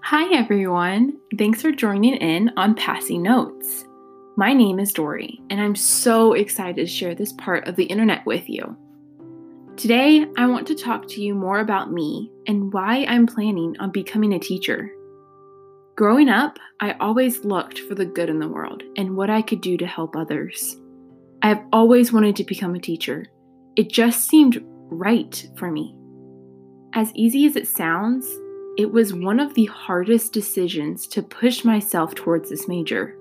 Hi, everyone. Thanks for joining in on Passing Notes. My name is Dory, and I'm so excited to share this part of the internet with you. Today, I want to talk to you more about me and why I'm planning on becoming a teacher. Growing up, I always looked for the good in the world and what I could do to help others. I have always wanted to become a teacher. It just seemed right for me. As easy as it sounds, it was one of the hardest decisions to push myself towards this major.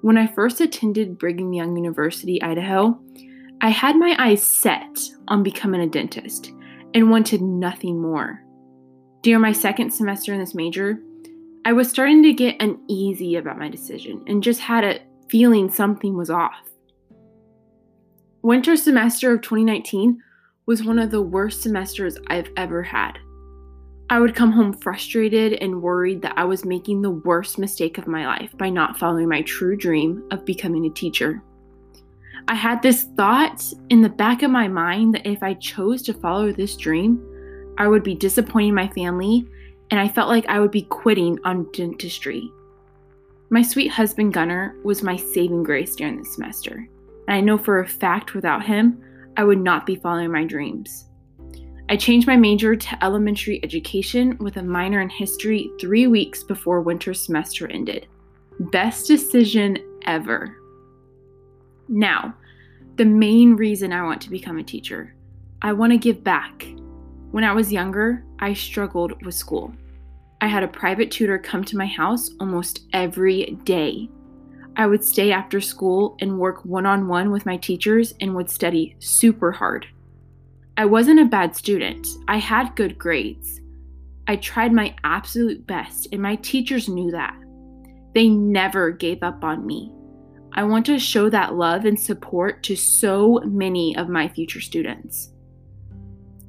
When I first attended Brigham Young University, Idaho, I had my eyes set on becoming a dentist and wanted nothing more. During my second semester in this major, I was starting to get uneasy about my decision and just had a feeling something was off. Winter semester of 2019 was one of the worst semesters I've ever had. I would come home frustrated and worried that I was making the worst mistake of my life by not following my true dream of becoming a teacher. I had this thought in the back of my mind that if I chose to follow this dream, I would be disappointing my family and I felt like I would be quitting on dentistry. My sweet husband Gunnar was my saving grace during this semester, and I know for a fact without him, I would not be following my dreams. I changed my major to elementary education with a minor in history three weeks before winter semester ended. Best decision ever. Now, the main reason I want to become a teacher I want to give back. When I was younger, I struggled with school. I had a private tutor come to my house almost every day. I would stay after school and work one on one with my teachers and would study super hard. I wasn't a bad student, I had good grades. I tried my absolute best, and my teachers knew that. They never gave up on me. I want to show that love and support to so many of my future students.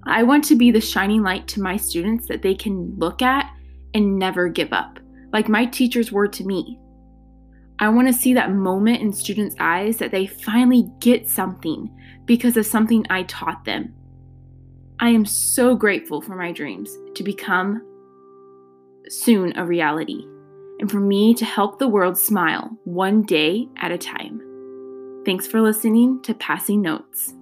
I want to be the shining light to my students that they can look at and never give up, like my teachers were to me. I want to see that moment in students' eyes that they finally get something because of something I taught them. I am so grateful for my dreams to become soon a reality and for me to help the world smile one day at a time. Thanks for listening to Passing Notes.